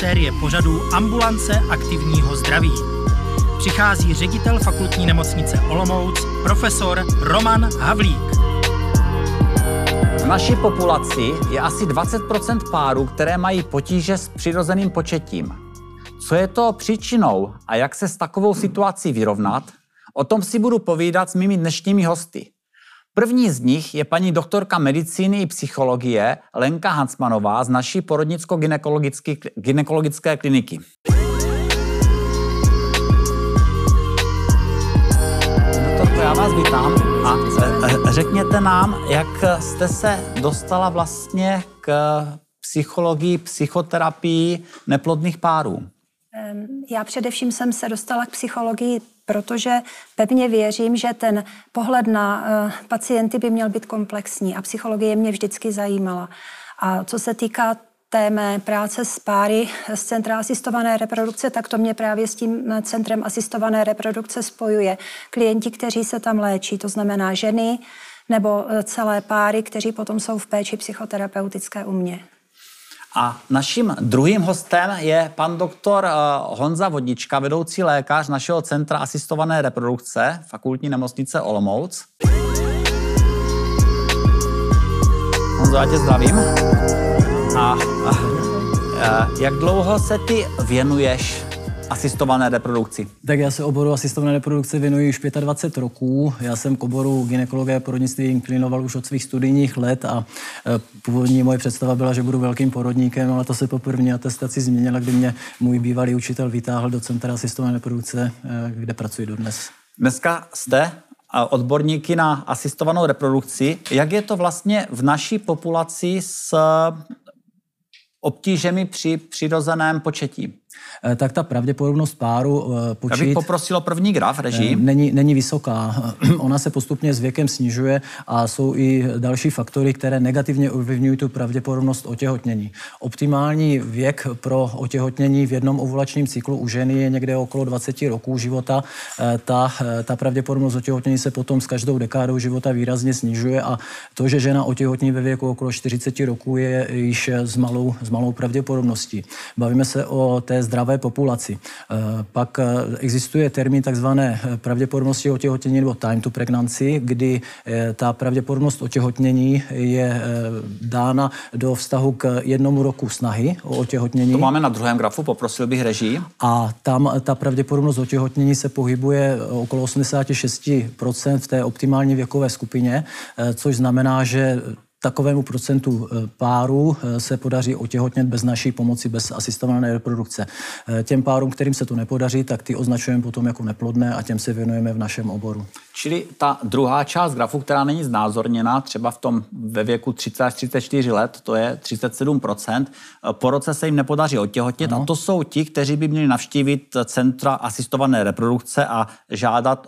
série pořadů Ambulance aktivního zdraví. Přichází ředitel fakultní nemocnice Olomouc, profesor Roman Havlík. V naší populaci je asi 20% párů, které mají potíže s přirozeným početím. Co je to příčinou a jak se s takovou situací vyrovnat, o tom si budu povídat s mými dnešními hosty. První z nich je paní doktorka medicíny i psychologie Lenka Hansmanová z naší porodnicko-gynekologické kliniky. Doktorko, já vás vítám a e, e, řekněte nám, jak jste se dostala vlastně k psychologii, psychoterapii neplodných párů. Já především jsem se dostala k psychologii protože pevně věřím, že ten pohled na uh, pacienty by měl být komplexní a psychologie mě vždycky zajímala. A co se týká té mé práce s páry z Centra asistované reprodukce, tak to mě právě s tím eh, Centrem asistované reprodukce spojuje. Klienti, kteří se tam léčí, to znamená ženy nebo eh, celé páry, kteří potom jsou v péči psychoterapeutické u mě. A naším druhým hostem je pan doktor eh, Honza Vodnička, vedoucí lékař našeho Centra asistované reprodukce Fakultní nemocnice Olomouc. Honzo, já tě zdravím. A, a, a jak dlouho se ty věnuješ asistované reprodukci? Tak já se oboru asistované reprodukce věnuji už 25 roků. Já jsem k oboru gynekologie a porodnictví inklinoval už od svých studijních let a e, původní moje představa byla, že budu velkým porodníkem, ale to se po první atestaci změnilo, kdy mě můj bývalý učitel vytáhl do Centra asistované reprodukce, e, kde pracuji dodnes. Dneska jste odborníky na asistovanou reprodukci. Jak je to vlastně v naší populaci s obtížemi při přirozeném početí? Eh, tak ta pravděpodobnost páru eh, počít... Já bych poprosil o první graf, režim. Eh, není, není vysoká. Ona se postupně s věkem snižuje a jsou i další faktory, které negativně ovlivňují tu pravděpodobnost otěhotnění. Optimální věk pro otěhotnění v jednom ovulačním cyklu u ženy je někde okolo 20 roků života. Ta, ta pravděpodobnost otěhotnění se potom s každou dekádou života výrazně snižuje a to, že žena otěhotní ve věku okolo 40 roků, je již s malou, s malou pravděpodobností. Bavíme se o té zdravé populaci. Eh, pak eh, existuje termín takzvané eh, pravděpodobnosti otěhotnění nebo time to pregnancy, kdy ta pravděpodobnost otěhotnění je dána do vztahu k jednomu roku snahy o otěhotnění. To máme na druhém grafu, poprosil bych režii. A tam ta pravděpodobnost otěhotnění se pohybuje okolo 86% v té optimální věkové skupině, což znamená, že takovému procentu eh, párů eh, se podaří otěhotnět bez naší pomoci, bez asistované reprodukce. Eh, těm párům, kterým se to nepodaří, tak ty označujeme potom jako neplodné a těm se věnujeme v našem oboru. Čili ta druhá část grafu, která není znázorněna, třeba v tom ve věku 30 až 34 let, to je 37%, po roce se jim nepodaří otěhotnět ano. a to jsou ti, kteří by měli navštívit centra asistované reprodukce a žádat,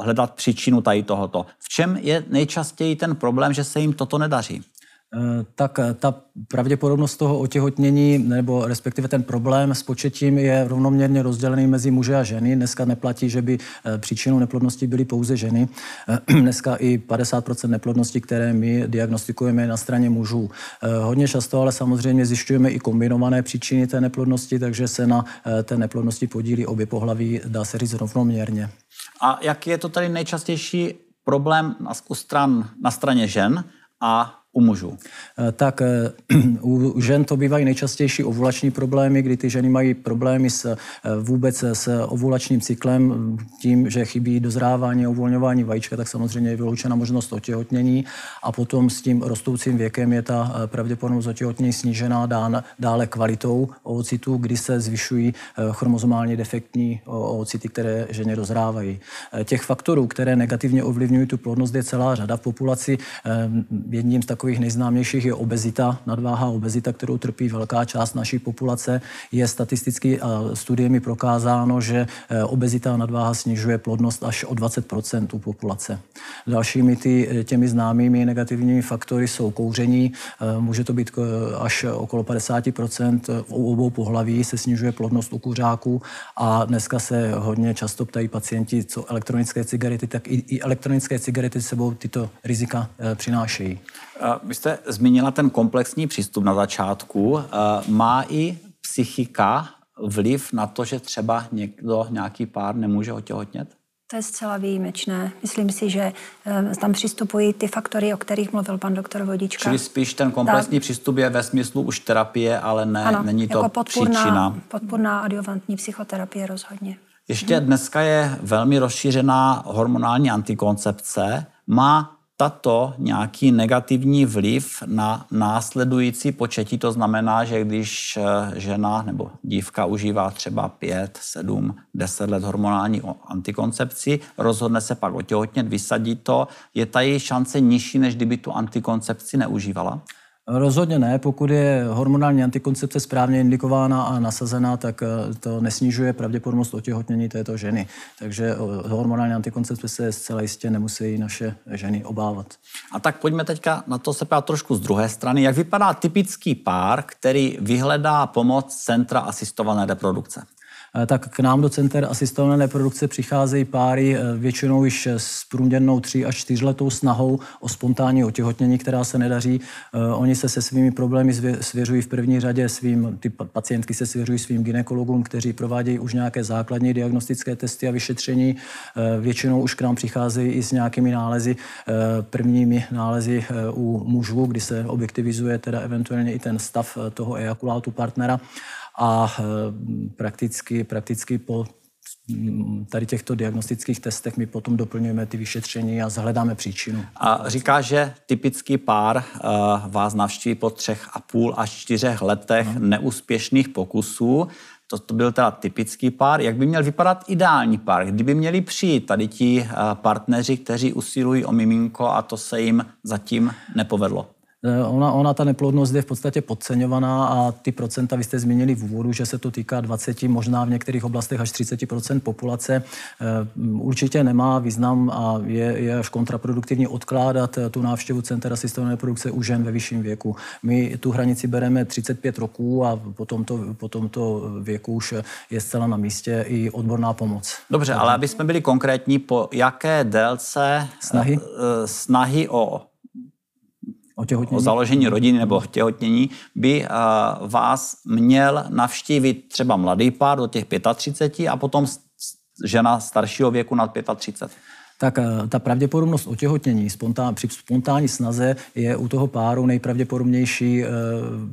hledat příčinu tady tohoto. V čem je nejčastěji ten problém, že se jim toto nedaří? Eh, tak eh, ta pravděpodobnost toho otěhotnění, nebo respektive ten problém s početím je rovnoměrně rozdělený mezi muže a ženy. Dneska neplatí, že by eh, příčinou neplodnosti byly pouze ženy. Dneska i 50% neplodnosti, které my diagnostikujeme na straně mužů. Hodně často ale samozřejmě zjišťujeme i kombinované příčiny té neplodnosti, takže se na té neplodnosti podílí obě pohlaví, dá se říct, rovnoměrně. A jak je to tady nejčastější problém na, stran, na straně žen a u mužů? Eh, tak eh, u žen to bývají nejčastější ovulační problémy, kdy ty ženy mají problémy s, eh, vůbec s ovulačním cyklem, tím, že chybí dozrávání a uvolňování vajíčka, tak samozřejmě je vyloučena možnost otěhotnění a potom s tím rostoucím věkem je ta pravděpodobnost otěhotnění snížená dále kvalitou ovocitů, kdy se zvyšují chromozomálně defektní ovocity, které ženě dozrávají. Těch faktorů, které negativně ovlivňují tu plodnost, je celá řada v populaci. Jedním z takových takových nejznámějších je obezita, nadváha obezita, kterou trpí velká část naší populace. Je statisticky a studiemi prokázáno, že eh, obezita a nadváha snižuje plodnost až o 20 u populace. Dalšími ty, eh, těmi známými negativními faktory jsou kouření. Eh, může to být až okolo 50% u obou pohlaví se snižuje plodnost u kuřáků a dneska se hodně často ptají pacienti, co elektronické cigarety, tak i, i elektronické cigarety sebou tyto rizika přinášejí. Vy jste zmínila ten komplexní přístup na začátku. Má i psychika vliv na to, že třeba někdo, nějaký pár nemůže otěhotnět? To je zcela výjimečné. Myslím si, že eh, tam přistupují ty faktory, o kterých mluvil pan doktor Vodička. Čili spíš ten komplexní Ta... přístup je ve smyslu už terapie, ale ne, ano, není to jako podpůrná, příčina. podpůrná adjuvantní psychoterapie rozhodně. Ještě dneska je velmi rozšířená hormonální antikoncepce. Má tato nějaký negativní vliv na následující početí. To znamená, že když eh, žena nebo dívka užívá třeba 5, 7, 10 let hormonální antikoncepci, rozhodne se pak otěhotnět, vysadí to, je ta její šance nižší, než kdyby tu antikoncepci neužívala? Rozhodně ne. Pokud je hormonální antikoncepce správně indikována a nasazená, tak eh, to nesnižuje pravděpodobnost otěhotnění této ženy. Takže hormonální antikoncepce se zcela jistě nemusí naše ženy obávat. A tak pojďme teďka na to se pát trošku z druhé strany. Jak vypadá typický pár, který vyhledá pomoc Centra asistované reprodukce? Eh, tak k nám do center asistované produkce přicházejí páry eh, většinou již s průměrnou 3 až 4 letou snahou o spontánní otěhotnění, která se nedaří. Eh, oni se se svými problémy svěřují v první řadě svým, ty pacientky se svěřují svým ginekologům, kteří provádějí už nějaké základní diagnostické testy a vyšetření. Většinou už k nám přicházejí i s nějakými nálezy, prvními nálezy u mužů, kdy se objektivizuje teda eventuálně i ten stav toho ejakulátu partnera a eh, prakticky, prakticky po mm, tady těchto diagnostických testech my potom doplňujeme ty vyšetření a zhledáme příčinu. A říká, že typický pár uh, vás navštíví po třech a půl až čtyřech letech no. neúspěšných pokusů. To, to byl teda typický pár. Jak by měl vypadat ideální pár? Kdyby měli přijít tady ti uh, partneři, kteří usilují o miminko a to se jim zatím nepovedlo? Eh, ona, ona, ta neplodnost je v podstatě podceňovaná a ty procenta, vy jste zmínili v úvodu, že se to týká 20, možná v některých oblastech až 30% populace. Eh, určitě nemá význam a je, je až kontraproduktivní odkládat eh, tu návštěvu Centra asistované produkce u žen ve vyšším věku. My tu hranici bereme 35 roků a po tomto, po tomto věku už je zcela na místě i odborná pomoc. Dobře, ale aby jsme byli konkrétní, po jaké délce snahy, snahy o o založení rodiny nebo těhotnění, by vás měl navštívit třeba mladý pár do těch 35 a potom žena staršího věku nad 35 tak eh, ta pravděpodobnost otěhotnění spontán, při spontánní snaze je u toho páru nejpravděpodobnější eh,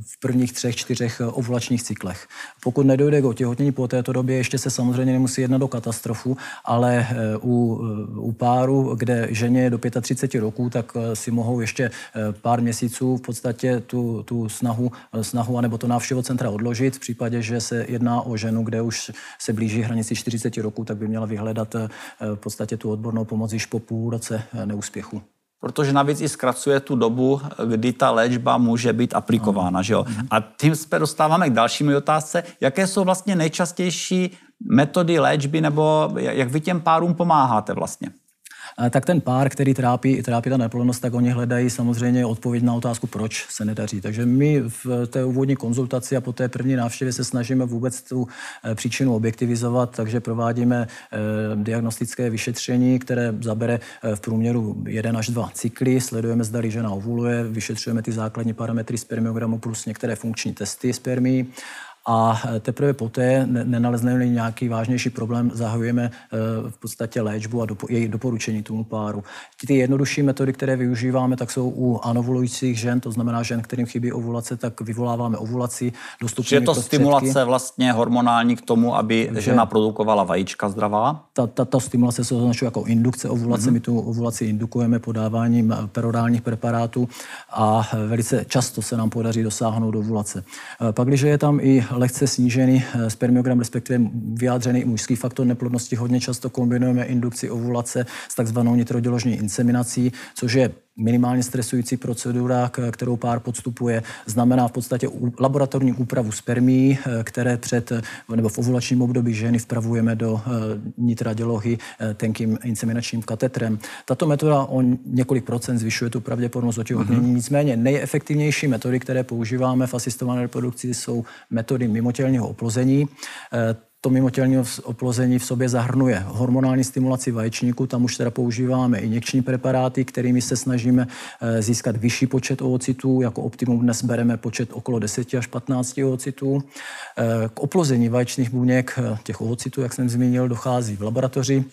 v prvních třech, čtyřech eh, ovulačních cyklech. Pokud nedojde k otěhotnění po této době, ještě se samozřejmě nemusí jednat o katastrofu, ale u, u páru, kde ženě je do 35 roků, tak si mohou ještě pár měsíců v podstatě tu, tu snahu, snahu anebo to návštěvo centra odložit. V případě, že se jedná o ženu, kde už se blíží hranici 40 roků, tak by měla vyhledat v podstatě tu odbornou pomoc pomoct již po půl roce eh, neúspěchu. Protože navíc i zkracuje tu dobu, kdy ta léčba může být aplikována. Že jo? A tím se dostáváme k dalšímu otázce. Jaké jsou vlastně nejčastější metody léčby nebo jak vy těm párům pomáháte vlastně? Tak ten pár, který trápí, trápí ta neplodnost, tak oni hledají samozřejmě odpověď na otázku, proč se nedaří. Takže my v té úvodní konzultaci a po té první návštěvě se snažíme vůbec tu eh, příčinu objektivizovat, takže provádíme eh, diagnostické vyšetření, které zabere eh, v průměru jeden až dva cykly, sledujeme, zda žena ovuluje, vyšetřujeme ty základní parametry spermiogramu plus některé funkční testy spermí a teprve poté, nenalezneme nějaký vážnější problém, zahajujeme e, v podstatě léčbu a dopo, její doporučení tomu páru. Ty jednodušší metody, které využíváme, tak jsou u anovulujících žen, to znamená žen, kterým chybí ovulace, tak vyvoláváme ovulaci. Je to prostředky. stimulace vlastně hormonální k tomu, aby že žena produkovala vajíčka zdravá? Ta, ta, ta stimulace se označuje jako indukce ovulace. Mm-hmm. My tu ovulaci indukujeme podáváním perodálních preparátů a velice často se nám podaří dosáhnout ovulace. Pak, když je tam i lehce snížený eh, spermiogram, respektive vyjádřený mužský faktor neplodnosti. Hodně často kombinujeme indukci ovulace s takzvanou nitroděložní inseminací, což je minimálně stresující procedura, kterou pár podstupuje, znamená v podstatě laboratorní úpravu spermí, eh, které před nebo v ovulačním období ženy vpravujeme do eh, nitra dělohy eh, tenkým inseminačním katetrem. Tato metoda o několik procent zvyšuje tu pravděpodobnost otěhotnění. Mm-hmm. Nicméně nejefektivnější metody, které používáme v asistované reprodukci, jsou metody mimotělního oplození. To mimotělní oplození v sobě zahrnuje. Hormonální stimulaci vaječníků, tam už teda používáme injekční preparáty, kterými se snažíme eh, získat vyšší počet oocitů, jako optimum dnes bereme počet okolo 10 až 15 oocitů. Eh, k oplození vaječných buněk eh, těch oocitů, jak jsem zmínil, dochází v laboratoři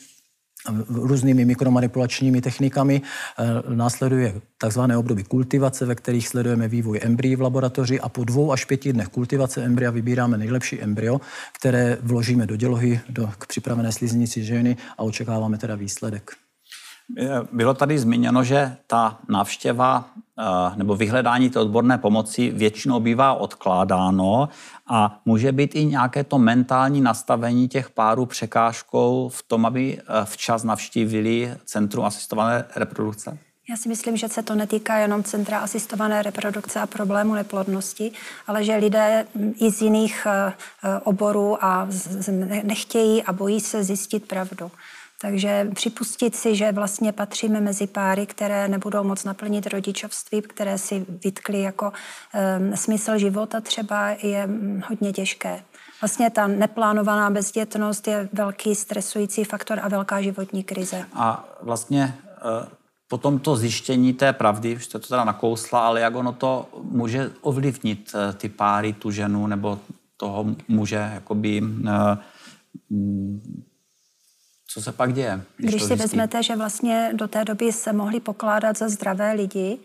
různými mikromanipulačními technikami. E, následuje takzvané období kultivace, ve kterých sledujeme vývoj embryí v laboratoři a po dvou až pěti dnech kultivace embrya vybíráme nejlepší embryo, které vložíme do dělohy, do, k připravené sliznici ženy a očekáváme teda výsledek. Bylo tady zmíněno, že ta návštěva eh, nebo vyhledání té odborné pomoci většinou bývá odkládáno a může být i nějaké to mentální nastavení těch párů překážkou v tom, aby eh, včas navštívili Centrum asistované reprodukce? Já si myslím, že se to netýká jenom centra asistované reprodukce a problému neplodnosti, ale že lidé i z jiných eh, oborů a nechtějí a bojí se zjistit pravdu. Takže připustit si, že vlastně patříme mezi páry, které nebudou moc naplnit rodičovství, které si vytkly jako um, smysl života třeba, je mm, hodně těžké. Vlastně ta neplánovaná bezdětnost je velký stresující faktor a velká životní krize. A vlastně uh potom to zjištění té pravdy, už jste to teda nakousla, ale jak ono to může ovlivnit eh, ty páry, tu ženu nebo toho muže, jakoby uh, co se pak děje? Když, když si vezmete, že vlastně do té doby se mohli pokládat za zdravé lidi,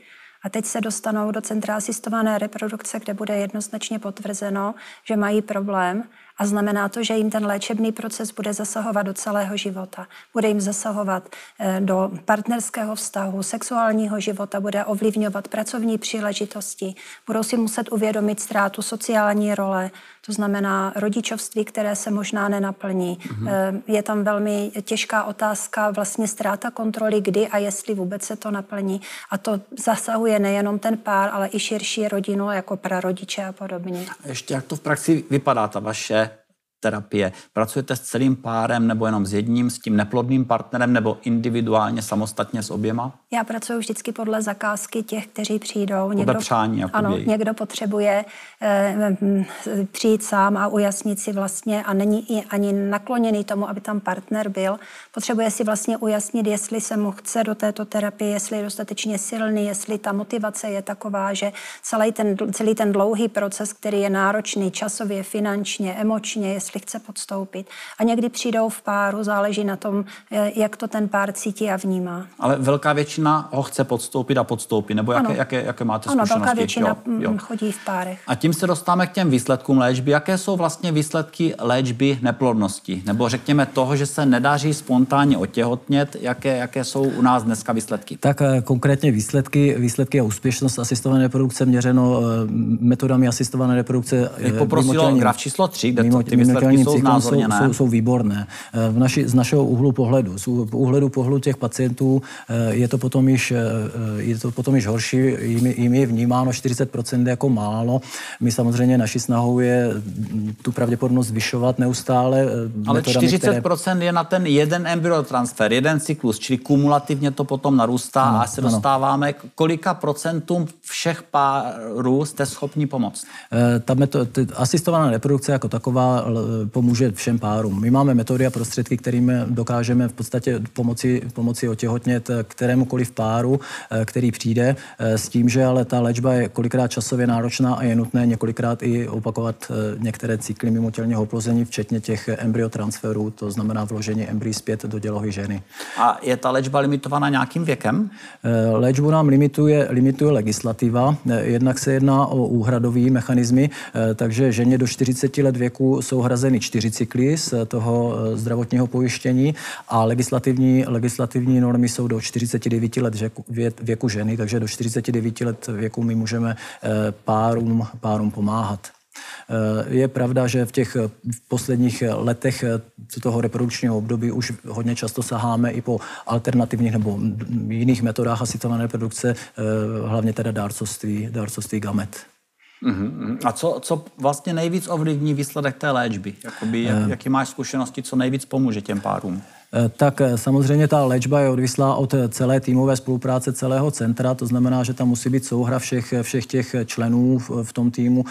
a teď se dostanou do centra asistované reprodukce, kde bude jednoznačně potvrzeno, že mají problém a znamená to, že jim ten léčebný proces bude zasahovat do celého života. Bude jim zasahovat eh, do partnerského vztahu, sexuálního života, bude ovlivňovat pracovní příležitosti, budou si muset uvědomit ztrátu sociální role, to znamená rodičovství, které se možná nenaplní. Mm-hmm. Je tam velmi těžká otázka vlastně ztráta kontroly, kdy a jestli vůbec se to naplní. A to zasahuje nejenom ten pár, ale i širší rodinu, jako prarodiče a podobně. Ještě jak to v praxi vypadá, ta vaše terapie? Pracujete s celým párem nebo jenom s jedním, s tím neplodným partnerem nebo individuálně, samostatně s oběma? Já pracuji vždycky podle zakázky těch, kteří přijdou. Někdo, přání, ano, někdo potřebuje eh, přijít sám a ujasnit si vlastně a není ani nakloněný tomu, aby tam partner byl. Potřebuje si vlastně ujasnit, jestli se mu chce do této terapie, jestli je dostatečně silný, jestli ta motivace je taková, že celý ten, celý ten dlouhý proces, který je náročný časově, finančně, emočně, jestli chce podstoupit. A někdy přijdou v páru, záleží na tom, eh, jak to ten pár cítí a vnímá. Ale velká většina ho chce podstoupit a podstoupit, nebo jaké, jaké, jaké máte ano, zkušenosti? Ano, velká většina jo, jo. chodí v párech. A tím se dostáváme k těm výsledkům léčby. Jaké jsou vlastně výsledky léčby neplodnosti? Nebo řekněme toho, že se nedaří spontánně otěhotnět, jaké, jaké jsou u nás dneska výsledky? Tak eh, konkrétně výsledky, výsledky a úspěšnost asistované reprodukce měřeno eh, metodami asistované reprodukce. Jak poprosil graf číslo 3, kde to, ty výsledky jsou Jsou, jsou, jsou výborné. V naši, z našeho úhlu pohledu, z úhledu pohledu těch pacientů eh, je to potom již, eh, je to potom již horší, jim, jim je vnímáno 40% jako málo. My samozřejmě naší snahou je tu pravděpodobnost zvyšovat neustále. Eh, Ale metodami, 40% které... je na ten jeden embryotransfer, jeden cyklus, čili kumulativně to potom narůstá ano, a se ano. dostáváme k kolika procentům všech párů jste schopni pomoct? Ta metoda, asistovaná reprodukce jako taková pomůže všem párům. My máme metody a prostředky, kterými dokážeme v podstatě pomoci, pomoci otěhotnět kterémukoliv páru, eh, který přijde, eh, s tím, že ale ta léčba je kolikrát časově náročná a je nutné několikrát i opakovat eh, některé cykly mimotělního oplození, včetně těch embryotransferů, to znamená vložení embryí zpět do dělohy ženy. A je ta léčba limitovaná nějakým věkem? Léčbu nám limituje, limituje legislativa. Jednak se jedná o úhradový mechanizmy, takže ženě do 40 let věku jsou hrazeny čtyři cykly z toho eh, zdravotního pojištění a legislativní, legislativní normy jsou do 49 let věku, věku ženy, takže do 49 let věku my můžeme eh, párům, párům pomáhat. Eh, je pravda, že v těch posledních letech toho reprodukčního období už hodně často saháme i po alternativních nebo jiných metodách asistované reprodukce, hlavně teda dárcovství, dárcovství gamet. Uh-huh. A co, co vlastně nejvíc ovlivní výsledek té léčby? Jakoby, jak, uh, jaký máš zkušenosti, co nejvíc pomůže těm párům? Tak samozřejmě ta léčba je odvislá od celé týmové spolupráce celého centra, to znamená, že tam musí být souhra všech, všech těch členů v, v tom týmu,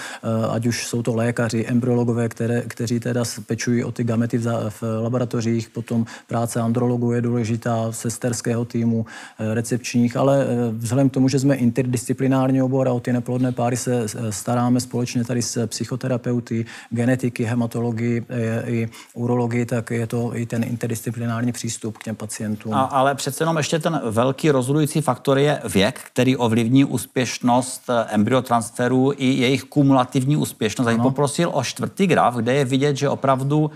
ať už jsou to lékaři, embryologové, které, kteří teda pečují o ty gamety v, v laboratořích, potom práce andrologů je důležitá, sesterského týmu, recepčních, ale vzhledem k tomu, že jsme interdisciplinární obor a o ty neplodné páry se staráme společně tady s psychoterapeuty, genetiky, hematologii i urologii, tak je to i ten interdisciplinární přístup k těm pacientům. A, ale přece jenom ještě ten velký rozhodující faktor je věk, který ovlivní úspěšnost eh, embryotransferu i jejich kumulativní úspěšnost. A poprosil o čtvrtý graf, kde je vidět, že opravdu uh,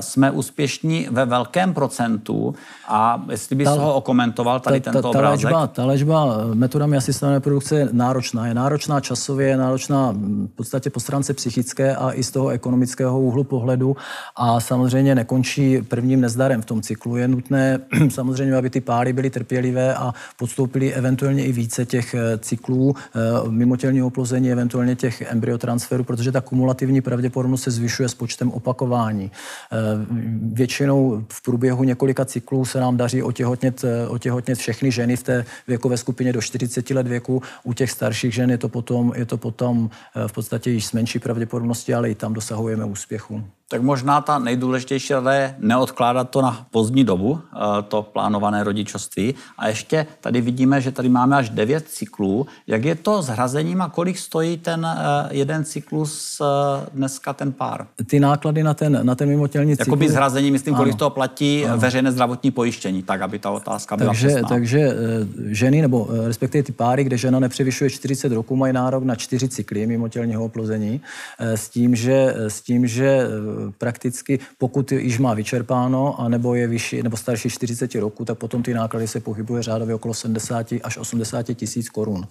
jsme úspěšní ve velkém procentu. A jestli bys ta, ho okomentoval, tady ta, tento ta, ta obrázek. Léčba, ta léčba metodami asistované produkce je náročná. Je náročná časově, je náročná v podstatě po stránce psychické a i z toho ekonomického úhlu pohledu. A samozřejmě nekončí prvním nezdarem v tom cyklu. Je nutné samozřejmě, aby ty páry byly trpělivé a podstoupily eventuálně i více těch eh, cyklů eh, mimotělního oplození, eventuálně těch embryotransferů, protože ta kumulativní pravděpodobnost se zvyšuje s počtem opakování. Eh, většinou v průběhu několika cyklů se nám daří otěhotnět, otěhotnět všechny ženy v té věkové skupině do 40 let věku. U těch starších žen je to potom, je to potom v podstatě již s menší pravděpodobností, ale i tam dosahujeme úspěchu. Tak možná ta nejdůležitější rada je neodkládat to na pozdní dobu, eh, to plánované rodičovství. A ještě tady vidíme, že tady máme až devět cyklů. Jak je to s hrazením a kolik stojí ten eh, jeden cyklus eh, dneska ten pár? Ty náklady na ten, na ten mimotělní cyklus... Jakoby s hrazením, myslím, kolik ano. toho platí ano. veřejné zdravotní pojištění, tak aby ta otázka byla takže, přesná. Takže ženy, nebo respektive ty páry, kde žena nepřevyšuje 40 roků, mají nárok na čtyři cykly mimotělního oplození s tím, že, s tím, že prakticky, pokud již má vyčerpáno, anebo je vyšší, nebo starší 40 roku, tak potom ty náklady se pohybuje řádově okolo 70 až 80 tisíc korun.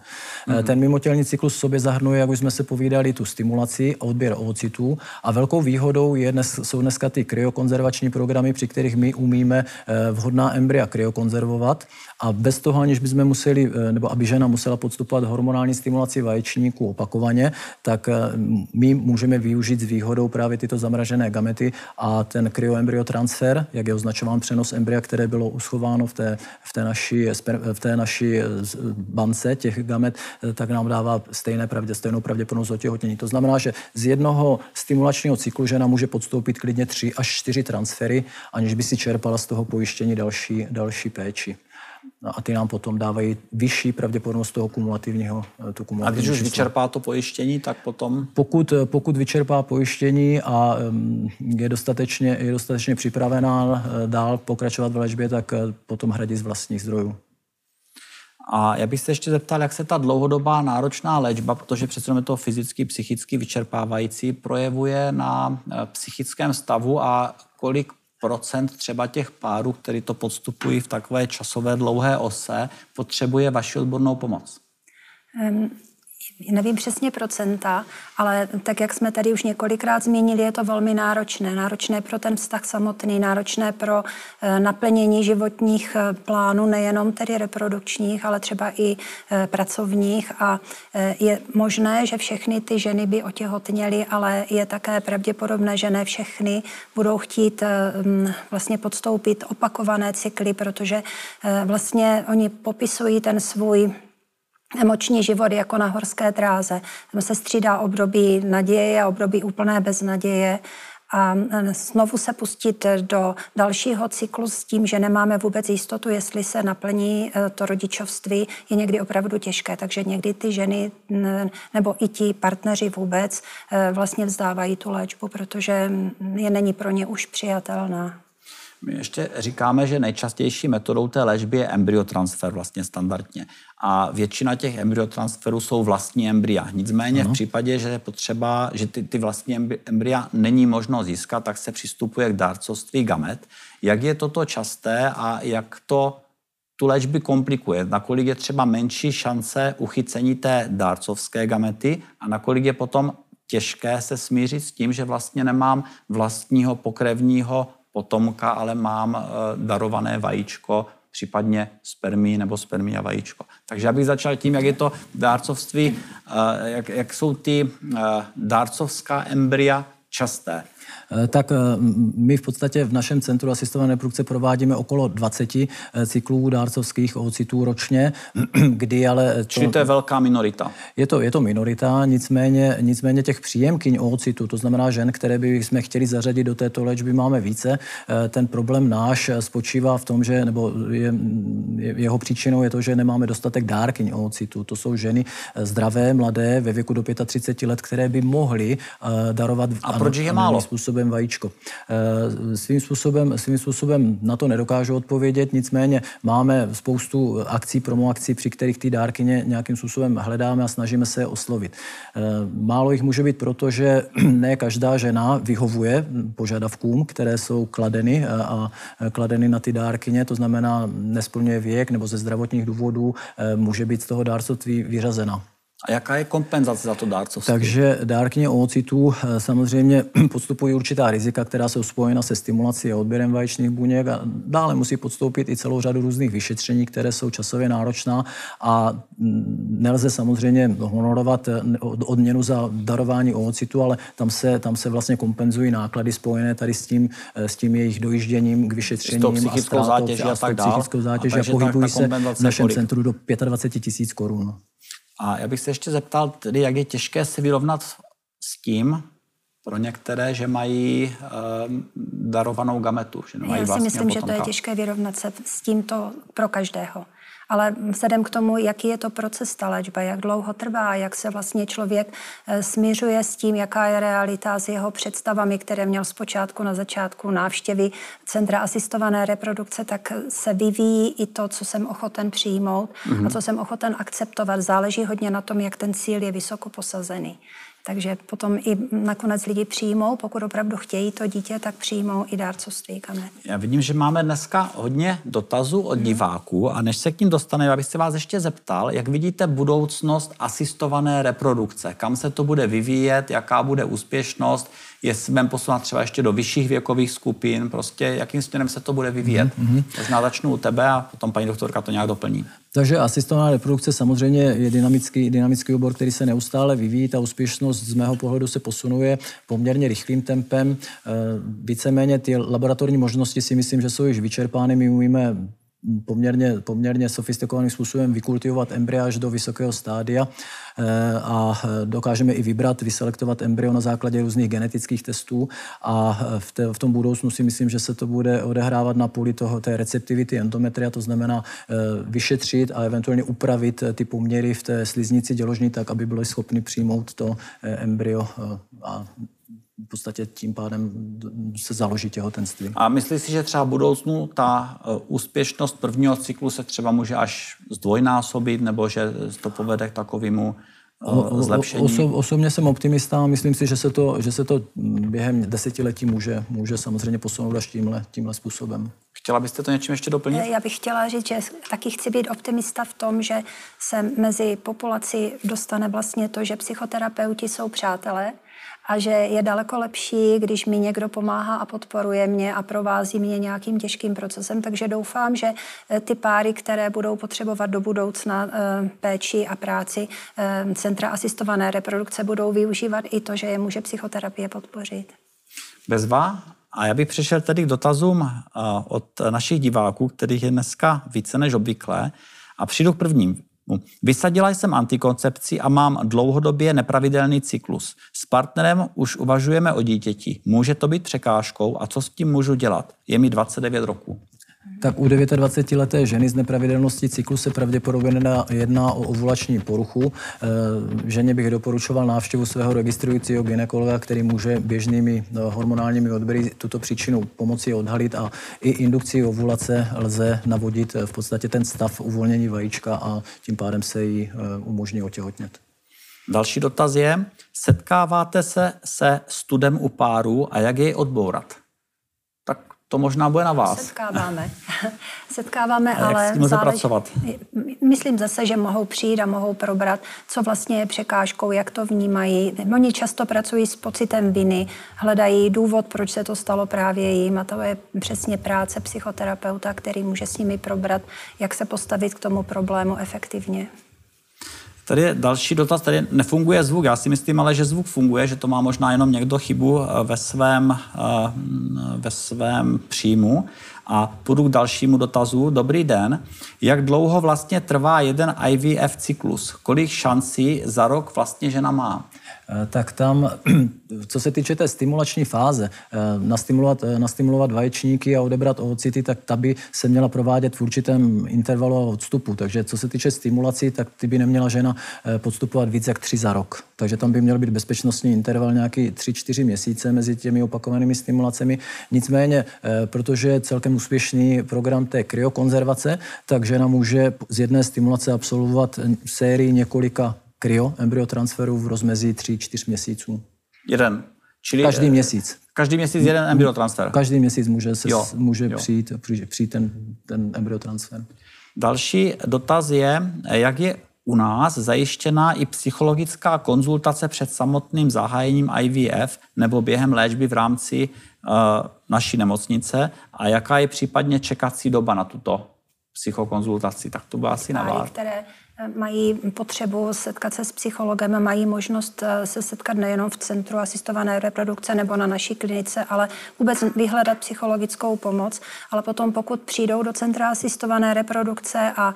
Mm-hmm. Ten mimotělní cyklus v sobě zahrnuje, jak už jsme se povídali, tu stimulaci, odběr ovocitů a velkou výhodou je dnes, jsou dneska ty kryokonzervační programy, při kterých my umíme eh, vhodná embrya kryokonzervovat a bez toho, aniž bychom museli, eh, nebo aby žena musela podstupovat hormonální stimulaci vaječníků opakovaně, tak my můžeme využít s výhodou právě tyto zamražené gamety a ten kryoembryotransfer, jak je označován přenos embrya, které bylo uschováno v té, v té, naší, v té naší bance těch gamet, tak nám dává stejné pravdě, stejnou pravděpodobnost otěhotnění. To znamená, že z jednoho stimulačního cyklu žena může podstoupit klidně tři až čtyři transfery, aniž by si čerpala z toho pojištění další, další péči. No a ty nám potom dávají vyšší pravděpodobnost toho kumulativního. Eh, tu kumulativní a když už vyčerpá to pojištění, tak potom? Pokud, eh, pokud vyčerpá pojištění a je dostatečně, je dostatečně připravená eh, dál pokračovat v léčbě, tak potom hradí z vlastních zdrojů. A já bych se ještě zeptal, jak se ta dlouhodobá náročná léčba, protože přece je to fyzicky, psychicky vyčerpávající, projevuje na psychickém stavu a kolik třeba těch párů, který to podstupují v takové časové dlouhé ose, potřebuje vaši odbornou pomoc? Nevím přesně procenta, ale tak, jak jsme tady už několikrát zmínili, je to velmi náročné. Náročné pro ten vztah samotný, náročné pro eh, naplnění životních eh, plánů, nejenom tedy reprodukčních, ale třeba i eh, pracovních. A je možné, že všechny ty ženy by otěhotněly, ale je také pravděpodobné, že ne všechny budou chtít vlastně podstoupit opakované cykly, protože vlastně oni popisují ten svůj emoční život jako na horské dráze. Tam se střídá období naděje a období úplné beznaděje a znovu se pustit do dalšího cyklu s tím, že nemáme vůbec jistotu, jestli se naplní e, to rodičovství, je někdy opravdu těžké. Takže někdy ty ženy nebo i ti partneři vůbec e, vlastně vzdávají tu léčbu, protože je není pro ně už přijatelná. My ještě říkáme, že nejčastější metodou té léčby je embryotransfer vlastně standardně. A většina těch embryotransferů jsou vlastní embrya. Nicméně ano. v případě, že je potřeba, že ty, ty vlastní embrya není možno získat, tak se přistupuje k dárcovství gamet. Jak je toto časté a jak to tu léčby komplikuje? Nakolik je třeba menší šance uchycení té dárcovské gamety a nakolik je potom těžké se smířit s tím, že vlastně nemám vlastního pokrevního potomka, ale mám eh, darované vajíčko, případně spermí nebo spermí a vajíčko. Takže já bych začal tím, jak je to dárcovství, eh, jak, jak jsou ty eh, dárcovská embrya časté. Eh, tak eh, my v podstatě v našem centru asistované reprodukce provádíme okolo 20 eh, cyklů dárcovských oocitů ročně, kdy ale... To, Čili to je velká minorita. Je to, je to minorita, nicméně, nicméně těch příjemkyň oocitu, to znamená žen, které by jsme chtěli zařadit do této léčby, máme více. Ten problém náš spočívá v tom, že, nebo je, jeho příčinou je to, že nemáme dostatek dárkyň oocitu. To jsou ženy zdravé, mladé, ve věku do 35 let, které by mohly darovat... A proč je málo? Způsob způsobem vajíčko. Eh, svým způsobem, svým způsobem na to nedokážu odpovědět, nicméně máme spoustu akcí, promoakcí, při kterých ty dárkyně nějakým způsobem hledáme a snažíme se je oslovit. Eh, málo jich může být proto, že ne každá žena vyhovuje požadavkům, které jsou kladeny eh, a kladeny na ty dárkyně, to znamená nesplňuje věk nebo ze zdravotních důvodů může být z toho dárcovství vyřazena. A jaká je kompenzace za to dárcovství? Takže dárkyně oocitů eh, samozřejmě podstupují určitá rizika, která jsou spojena se stimulací a odběrem vaječných buněk a dále musí podstoupit i celou řadu různých vyšetření, které jsou časově náročná a mm, nelze samozřejmě honorovat eh, odměnu za darování oocitu, ale tam se, tam se vlastně kompenzují náklady spojené tady s tím, eh, s tím jejich dojížděním k vyšetřením s psychickou zátěží a, a tak dále. psychickou zátěží a, a pohybují se v našem kolik? centru do 25 tisíc korun. A já bych se ještě zeptal, tedy, jak je těžké se vyrovnat s tím, pro některé, že mají um, darovanou gametu. Že Já si myslím, že to je těžké vyrovnat se s tímto pro každého. Ale vzhledem k tomu, jaký je to proces ta léčba, jak dlouho trvá, jak se vlastně člověk eh, směřuje s tím, jaká je realita s jeho představami, které měl zpočátku na začátku návštěvy Centra asistované reprodukce, tak se vyvíjí i to, co jsem ochoten přijmout mm-hmm. a co jsem ochoten akceptovat. Záleží hodně na tom, jak ten cíl je vysoko posazený. Takže potom i nakonec lidi přijmou, pokud opravdu chtějí to dítě, tak přijmou i dárcovství kamer. Já vidím, že máme dneska hodně dotazů od diváků a než se k ním dostaneme, abych se vás ještě zeptal, jak vidíte budoucnost asistované reprodukce, kam se to bude vyvíjet, jaká bude úspěšnost, jestli budeme posunat třeba ještě do vyšších věkových skupin, prostě jakým směrem se to bude vyvíjet. Mm-hmm. Možná začnu u tebe a potom paní doktorka to nějak doplní. Takže asistovaná reprodukce samozřejmě je dynamický, dynamický obor, který se neustále vyvíjí. Ta úspěšnost z mého pohledu se posunuje poměrně rychlým tempem. Eh, víceméně ty laboratorní možnosti si myslím, že jsou již vyčerpány. My umíme poměrně, poměrně sofistikovaným způsobem vykultivovat embrya až do vysokého stádia eh, a dokážeme i vybrat, vyselektovat embryo na základě různých genetických testů. A v, te, v tom budoucnu si myslím, že se to bude odehrávat na půli toho, té receptivity endometria, to znamená eh, vyšetřit a eventuálně upravit ty poměry v té sliznici děložní tak, aby byly schopny přijmout to eh, embryo a v podstatě tím pádem se založí těhotenství. A myslíš si, že třeba v budoucnu ta e, úspěšnost prvního cyklu se třeba může až zdvojnásobit, nebo že to povede k takovému e, zlepšení? Oso, osobně jsem optimista a myslím si, že se to, že se to během desetiletí může, může samozřejmě posunout až tímhle, tímhle způsobem. Chtěla byste to něčím ještě doplnit? Já bych chtěla říct, že taky chci být optimista v tom, že se mezi populaci dostane vlastně to, že psychoterapeuti jsou přátelé, a že je daleko lepší, když mi někdo pomáhá a podporuje mě a provází mě nějakým těžkým procesem. Takže doufám, že eh, ty páry, které budou potřebovat do budoucna eh, péči a práci eh, Centra asistované reprodukce, budou využívat i to, že je může psychoterapie podpořit. Bezva? A já bych přešel tedy k dotazům od našich diváků, kterých je dneska více než obvykle. A přijdu k prvním. Vysadila jsem antikoncepci a mám dlouhodobě nepravidelný cyklus. S partnerem už uvažujeme o dítěti. Může to být překážkou a co s tím můžu dělat? Je mi 29 roků. Tak u 29-leté ženy z nepravidelností cyklu se pravděpodobně jedná o ovulační poruchu. E, ženě bych doporučoval návštěvu svého registrujícího ginekologa, který může běžnými e, hormonálními odběry tuto příčinu pomoci odhalit a i indukcí ovulace lze navodit v podstatě ten stav uvolnění vajíčka a tím pádem se jí umožní otěhotnět. Další dotaz je, setkáváte se se studem u páru a jak jej odbourat? To možná bude na vás. Setkáváme. Setkáváme, a ale jak s tím pracovat? Myslím zase, že mohou přijít a mohou probrat, co vlastně je překážkou, jak to vnímají. Oni často pracují s pocitem viny, hledají důvod, proč se to stalo právě jim a to je přesně práce psychoterapeuta, který může s nimi probrat, jak se postavit k tomu problému efektivně. Tady je další dotaz, tady nefunguje zvuk. Já si myslím ale, že zvuk funguje, že to má možná jenom někdo chybu eh, ve svém, eh, ve svém příjmu. A půjdu k dalšímu dotazu. Dobrý den. Jak dlouho vlastně trvá jeden IVF cyklus? Kolik šancí za rok vlastně žena má? Eh, tak tam, co se týče té stimulační fáze, eh, nastimulovat, eh, nastimulovat vaječníky a odebrat ovocity, tak ta by se měla provádět v určitém intervalu a odstupu. Takže co se týče stimulací, tak ty by neměla žena podstupovat víc jak tři za rok. Takže tam by měl být bezpečnostní interval nějaký 3-4 měsíce mezi těmi opakovanými stimulacemi. Nicméně, protože je celkem úspěšný program té kryokonzervace, tak žena může z jedné stimulace absolvovat sérii několika kryo embryotransferu v rozmezí 3-4 měsíců. Jeden. Čili, každý eh, měsíc. Každý měsíc jeden embryotransfer. Každý měsíc může, se, jo, může jo. přijít, přijít ten, ten embryotransfer. Další dotaz je, jak je u nás zajištěná i psychologická konzultace před samotným zahájením IVF nebo během léčby v rámci uh, naší nemocnice a jaká je případně čekací doba na tuto psychokonzultaci. Tak to bylo asi na vás. které mají potřebu setkat se s psychologem, mají možnost eh, se setkat nejenom v centru asistované reprodukce nebo na naší klinice, ale vůbec vyhledat psychologickou pomoc. Ale potom, pokud přijdou do centra asistované reprodukce a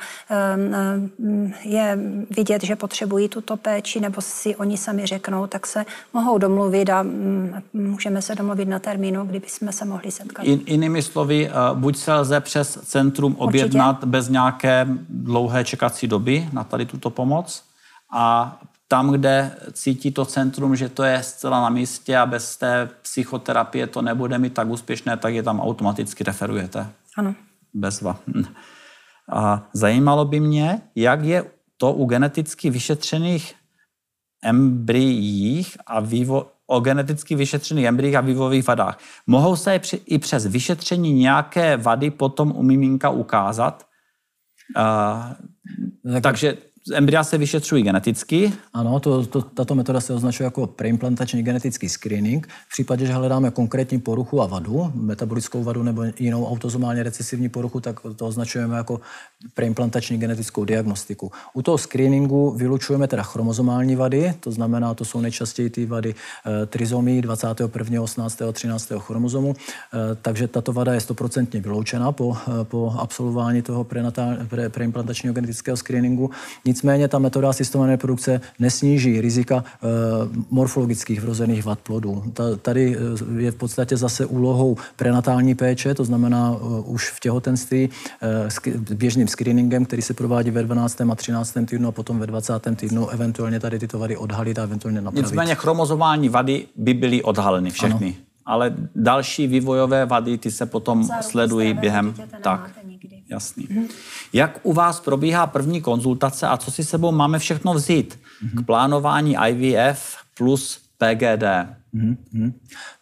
um, je vidět, že potřebují tuto péči nebo si oni sami řeknou, tak se mohou domluvit a um, můžeme se domluvit na termínu, kdy bychom se mohli setkat. In, jinými slovy, uh, buď se lze přes centrum objednat Určitě. bez nějaké dlouhé čekací doby, na tady tuto pomoc a tam, kde cítí to centrum, že to je zcela na místě a bez té psychoterapie to nebude mít tak úspěšné, tak je tam automaticky referujete. Ano. Bezva. A zajímalo by mě, jak je to u geneticky vyšetřených embryích a vývo, o geneticky vyšetřených embryích a vývojových vadách. Mohou se i přes vyšetření nějaké vady potom u miminka ukázat? Tak... Takže embrya se vyšetřují geneticky. Ano, to, to, tato metoda se označuje jako preimplantační genetický screening. V případě, že hledáme konkrétní poruchu a vadu, metabolickou vadu nebo jinou autozomálně recesivní poruchu, tak to označujeme jako preimplantační genetickou diagnostiku. U toho screeningu vylučujeme teda chromozomální vady, to znamená, to jsou nejčastěji ty vady e, trizomí 21., 18., 13. chromozomu, e, takže tato vada je stoprocentně vyloučena po, e, po absolvování toho prenatál, pre, preimplantačního genetického screeningu. Nicméně ta metoda asistované reprodukce nesníží rizika e, morfologických vrozených vad plodů. Ta, tady je v podstatě zase úlohou prenatální péče, to znamená e, už v těhotenství e, běžným screeningem, který se provádí ve 12. a 13. týdnu a potom ve 20. týdnu eventuálně tady tyto vady odhalit a eventuálně napravit. Nicméně chromozomální vady by byly odhaleny všechny. Ano. Ale další vývojové vady, ty se potom Záruku sledují během... Tak, jasný. Mm-hmm. Jak u vás probíhá první konzultace a co si sebou máme všechno vzít mm-hmm. k plánování IVF plus PGD? Mm-hmm.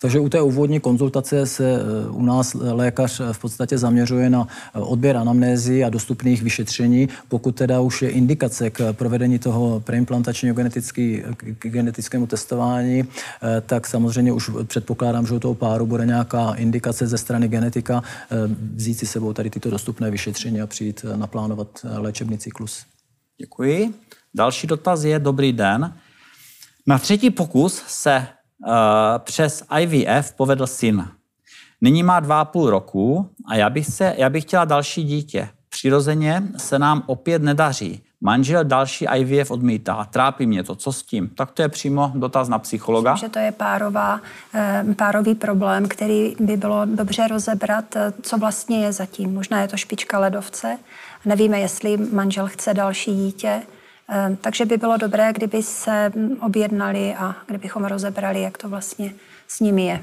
Takže u té úvodní konzultace se eh, u nás lékař v podstatě zaměřuje na eh, odběr anamnézy a dostupných vyšetření. Pokud teda už je indikace k provedení toho preimplantačního genetický, k genetickému testování, eh, tak samozřejmě už předpokládám, že u toho páru bude nějaká indikace ze strany genetika vzít si sebou tady tyto dostupné vyšetření a přijít naplánovat léčebný cyklus. Děkuji. Další dotaz je, dobrý den. Na třetí pokus se přes IVF povedl syn. Nyní má dva a půl roku a já bych, se, já bych chtěla další dítě. Přirozeně se nám opět nedaří. Manžel další IVF odmítá. Trápí mě to. Co s tím? Tak to je přímo dotaz na psychologa. Myslím, že to je párová, eh, párový problém, který by bylo dobře rozebrat, eh, co vlastně je zatím. Možná je to špička ledovce. Nevíme, jestli manžel chce další dítě. Ehm, takže by bylo dobré, kdyby se objednali a kdybychom rozebrali, jak to vlastně s nimi je.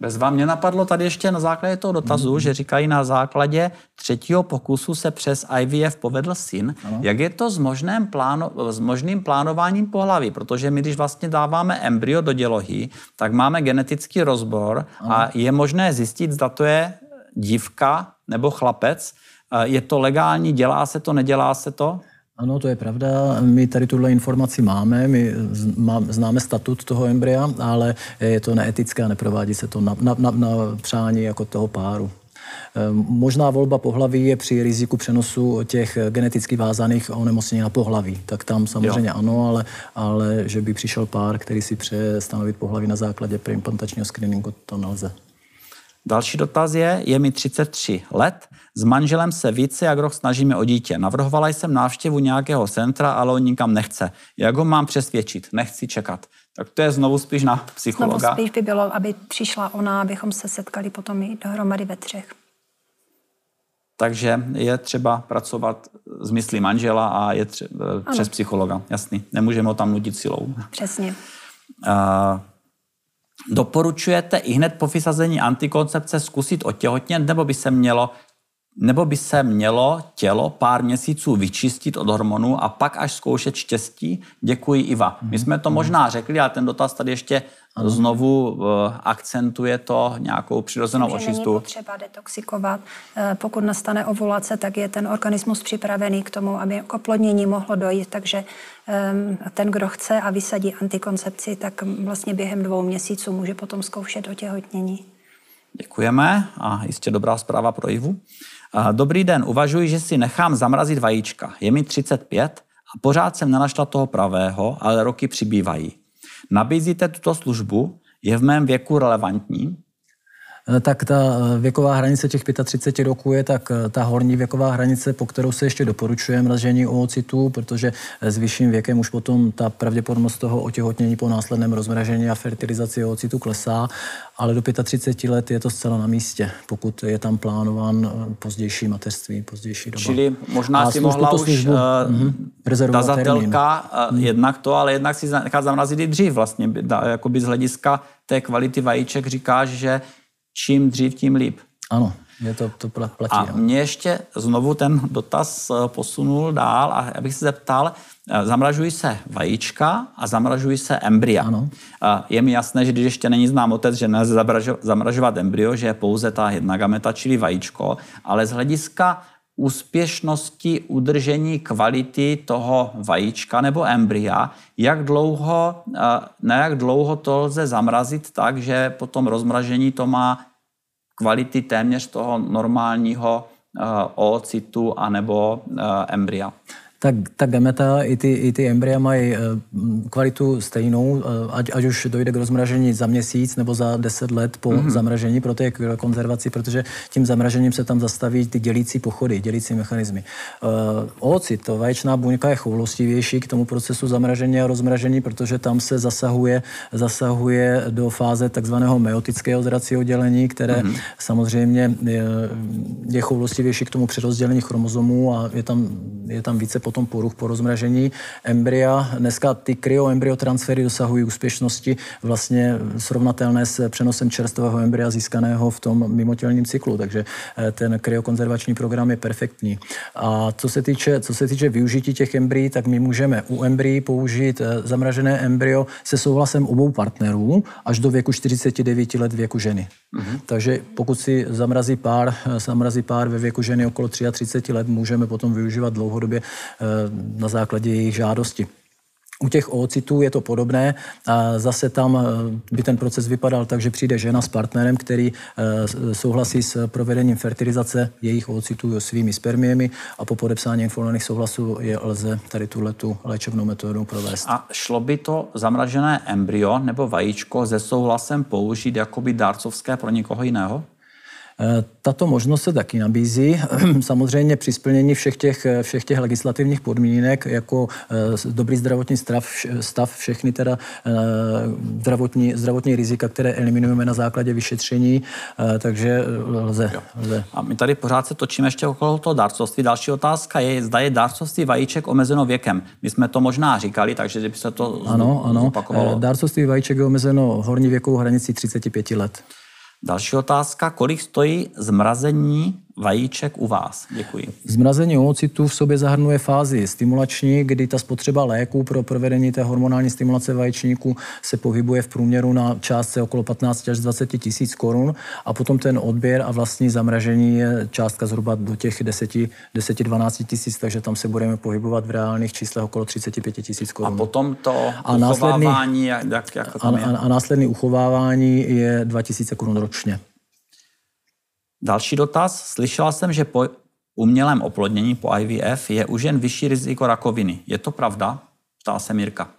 Bez vám mě napadlo tady ještě na základě toho dotazu, mm-hmm. že říkají na základě třetího pokusu se přes IVF povedl syn. Ano. Jak je to s, možným, pláno, s možným plánováním pohlaví? Protože my, když vlastně dáváme embryo do dělohy, tak máme genetický rozbor ano. a je možné zjistit, zda to je dívka nebo chlapec. Je to legální, dělá se to, nedělá se to? Ano, to je pravda. My tady tuhle informaci máme, my známe statut toho embrya, ale je to neetické a neprovádí se to na, na, na, na přání jako toho páru. Možná volba pohlaví je při riziku přenosu těch geneticky vázaných onemocnění na pohlaví. Tak tam samozřejmě jo. ano, ale, ale že by přišel pár, který si přeje stanovit pohlaví na základě preimplantačního screeningu, to nelze. Další dotaz je, je mi 33 let, s manželem se více jak rok snažíme o dítě. Navrhovala jsem návštěvu nějakého centra, ale on nikam nechce. Jak ho mám přesvědčit? Nechci čekat. Tak to je znovu spíš na psychologa. Znovu spíš by bylo, aby přišla ona, abychom se setkali potom i dohromady ve třech. Takže je třeba pracovat s myslí manžela a je třeba, přes psychologa. Jasný. Nemůžeme ho tam nudit silou. Přesně. Uh, doporučujete i hned po vysazení antikoncepce zkusit otěhotnět, nebo by se mělo nebo by se mělo tělo pár měsíců vyčistit od hormonů a pak až zkoušet štěstí? Děkuji, Iva. My jsme to možná řekli, ale ten dotaz tady ještě ano. znovu uh, akcentuje to nějakou přirozenou očistu. Není potřeba detoxikovat. Eh, pokud nastane ovulace, tak je ten organismus připravený k tomu, aby k oplodnění mohlo dojít. Takže um, ten, kdo chce a vysadí antikoncepci, tak vlastně během dvou měsíců může potom zkoušet otěhotnění. Děkujeme a jistě dobrá zpráva pro Ivu. Dobrý den, uvažuji, že si nechám zamrazit vajíčka. Je mi 35 a pořád jsem nenašla toho pravého, ale roky přibývají. Nabízíte tuto službu? Je v mém věku relevantní? Eh, tak ta eh, věková hranice těch 35 roků je tak eh, ta horní věková hranice, po kterou se ještě doporučuje mražení oocitů, protože s vyšším věkem už potom ta pravděpodobnost toho otěhotnění po následném rozmražení a fertilizaci oocitu klesá, ale do 35 let je to zcela na místě, pokud je tam plánován pozdější mateřství, pozdější doba. Čili možná a si mohla už službu, uh, tazatelka uh, jednak to, ale jednak si nechat zamrazit i dřív vlastně, jakoby z hlediska té kvality vajíček říkáš, že čím dřív, tím líp. Ano, je to, to platí. A mě ještě znovu ten dotaz eh, posunul dál a abych se zeptal, eh, zamražují se vajíčka a zamražují se embrya. Ano. Eh, je mi jasné, že když ještě není znám otec, že nelze zamražovat embryo, že je pouze ta jedna gameta, čili vajíčko, ale z hlediska úspěšnosti udržení kvality toho vajíčka nebo embrya, jak dlouho, na jak dlouho to lze zamrazit tak, že po tom rozmražení to má kvality téměř toho normálního oocytu anebo embrya tak ta gameta i ty, i ty embrya mají eh, kvalitu stejnou, eh, ať, ať už dojde k rozmražení za měsíc nebo za deset let po mm-hmm. zamražení, proto je k konzervaci, protože tím zamražením se tam zastaví ty dělící pochody, dělící mechanismy. Uh, Oocit, to vaječná buňka je choulostivější k tomu procesu zamražení a rozmražení, protože tam se zasahuje, zasahuje do fáze takzvaného meotického zracího dělení, které mm-hmm. samozřejmě je, je choulostivější k tomu přerozdělení chromozomů a je tam, je tam více potom poruch po rozmražení embrya. Dneska ty kryoembryotransfery dosahují úspěšnosti vlastně srovnatelné s přenosem čerstvého embrya získaného v tom mimotělním cyklu, takže eh, ten kryokonzervační program je perfektní. A co se týče, co se týče využití těch embryí, tak my můžeme u embryí použít eh, zamražené embryo se souhlasem obou partnerů až do věku 49 let věku ženy. Mm-hmm. Takže pokud si zamrazí pár, eh, zamrazí pár ve věku ženy okolo 33 let, můžeme potom využívat dlouhodobě na základě jejich žádosti. U těch oocitů je to podobné. A zase tam eh, by ten proces vypadal tak, že přijde žena s partnerem, který eh, souhlasí s provedením fertilizace jejich oocitů svými spermiemi a po podepsání informovaných souhlasů je lze tady tuto léčebnou metodu provést. A šlo by to zamražené embryo nebo vajíčko se souhlasem použít jako by dárcovské pro někoho jiného? Eh, tato možnost se taky nabízí, samozřejmě při splnění všech těch, eh, všech těch legislativních podmínek, jako eh, dobrý zdravotní stav, stav všechny teda zdravotní, zdravotní rizika, které eliminujeme na základě vyšetření, takže lze, lze. A my tady pořád se točíme ještě okolo toho dárcovství. Další otázka je, zda je dárcovství vajíček omezeno věkem. My jsme to možná říkali, takže kdyby se to ano, ano. zopakovalo. Dárcovství vajíček je omezeno horní věkovou hranicí 35 let. Další otázka, kolik stojí zmrazení vajíček u vás? Děkuji. Zmrazení oocitů v sobě zahrnuje fázi stimulační, kdy ta spotřeba léků pro provedení té hormonální stimulace vaječníků se pohybuje v průměru na částce okolo 15 až 20 tisíc korun a potom ten odběr a vlastní zamražení je částka zhruba do těch 10-12 tisíc, takže tam se budeme pohybovat v reálných číslech okolo 35 tisíc korun. A potom to a následný, jak, jak to tam a, a, a následný uchovávání je 2000 korun ročně. Další dotaz. Slyšela jsem, že po umělém oplodnění po IVF je už jen vyšší riziko rakoviny. Je to pravda? Ptá se Mirka.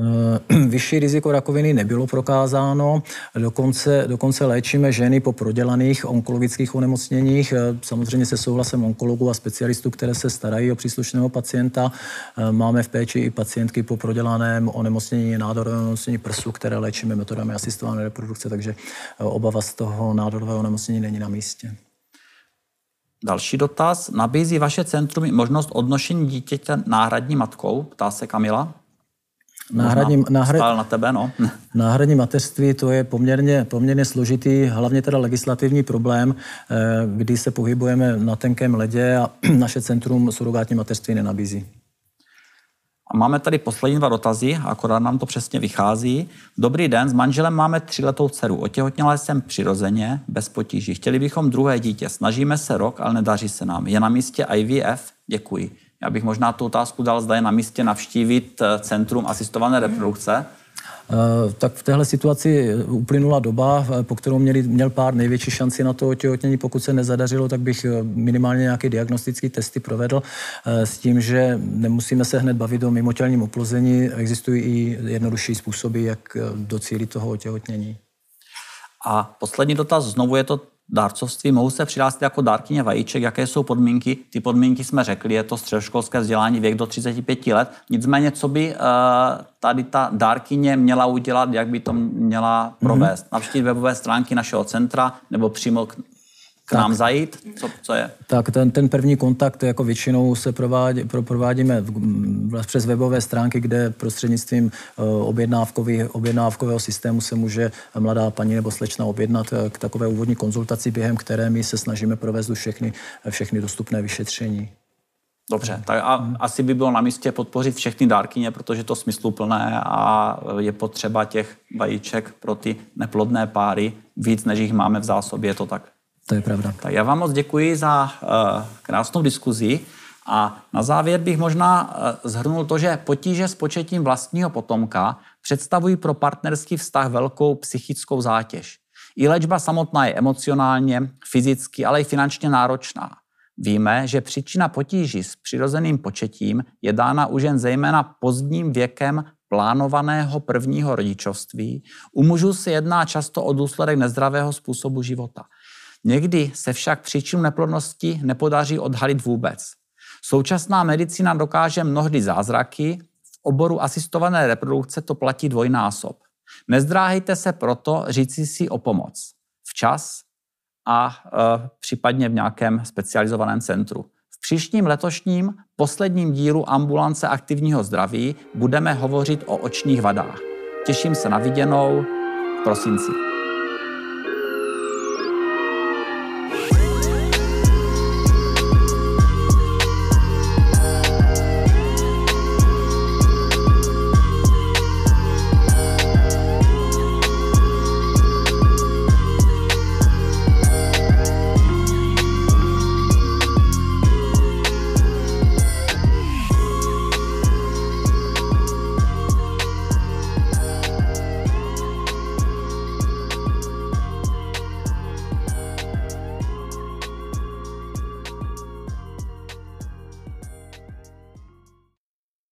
Eh, vyšší riziko rakoviny nebylo prokázáno, dokonce, dokonce léčíme ženy po prodělaných onkologických onemocněních, eh, samozřejmě se souhlasem onkologů a specialistů, které se starají o příslušného pacienta. Eh, máme v péči i pacientky po prodělaném onemocnění nádorového onemocnění prsu, které léčíme metodami asistované reprodukce, takže obava z toho nádorového onemocnění není na místě. Další dotaz. Nabízí vaše centrum možnost odnošení dítěte náhradní matkou? Ptá se Kamila. Náhradní, náhrad, na tebe, no. náhradní mateřství to je poměrně, poměrně složitý, hlavně teda legislativní problém, eh, kdy se pohybujeme na tenkém ledě a naše centrum surogátní mateřství nenabízí. A máme tady poslední dva dotazy, akorát nám to přesně vychází. Dobrý den, s manželem máme tříletou dceru. Otěhotněla jsem přirozeně, bez potíží. Chtěli bychom druhé dítě. Snažíme se rok, ale nedaří se nám. Je na místě IVF? Děkuji. Já bych možná tu otázku dal, zda je na místě navštívit eh, Centrum asistované reprodukce. Eh, tak v téhle situaci uplynula doba, eh, po kterou měli, měl pár největší šanci na to otěhotnění. Pokud se nezadařilo, tak bych minimálně nějaké diagnostické testy provedl s tím, že nemusíme se hned bavit o mimotělním oplození. Existují i jednodušší způsoby, jak docílit toho otěhotnění. A poslední dotaz, znovu je to dárcovství, mohou se přihlásit jako dárkyně vajíček, jaké jsou podmínky. Ty podmínky jsme řekli, je to středoškolské vzdělání věk do 35 let. Nicméně, co by uh, tady ta dárkyně měla udělat, jak by to měla provést? Mm-hmm. Navštívit webové stránky našeho centra nebo přímo k nám zajít? Co, co je? Tak ten, ten první kontakt jako většinou se provádí, pro, provádíme v, přes webové stránky, kde prostřednictvím uh, objednávkového systému se může mladá paní nebo slečna objednat eh, k takové úvodní konzultaci, během které my se snažíme provést všechny, všechny dostupné vyšetření. Dobře, tak a hmm. asi by bylo na místě podpořit všechny dárkyně, protože to smysluplné a je potřeba těch vajíček pro ty neplodné páry víc, než jich máme v zásobě, je to tak? To je pravda. Tak já vám moc děkuji za uh, krásnou diskuzi. A na závěr bych možná zhrnul to, že potíže s početím vlastního potomka představují pro partnerský vztah velkou psychickou zátěž. I léčba samotná je emocionálně, fyzicky, ale i finančně náročná. Víme, že příčina potíží s přirozeným početím je dána už jen zejména pozdním věkem plánovaného prvního rodičovství. U mužů se jedná často o důsledek nezdravého způsobu života. Někdy se však příčinu neplodnosti nepodaří odhalit vůbec. Současná medicína dokáže mnohdy zázraky, v oboru asistované reprodukce to platí dvojnásob. Nezdráhejte se proto říci si o pomoc. Včas a e, případně v nějakém specializovaném centru. V příštím letošním posledním dílu ambulance aktivního zdraví budeme hovořit o očních vadách. Těším se na viděnou v prosinci.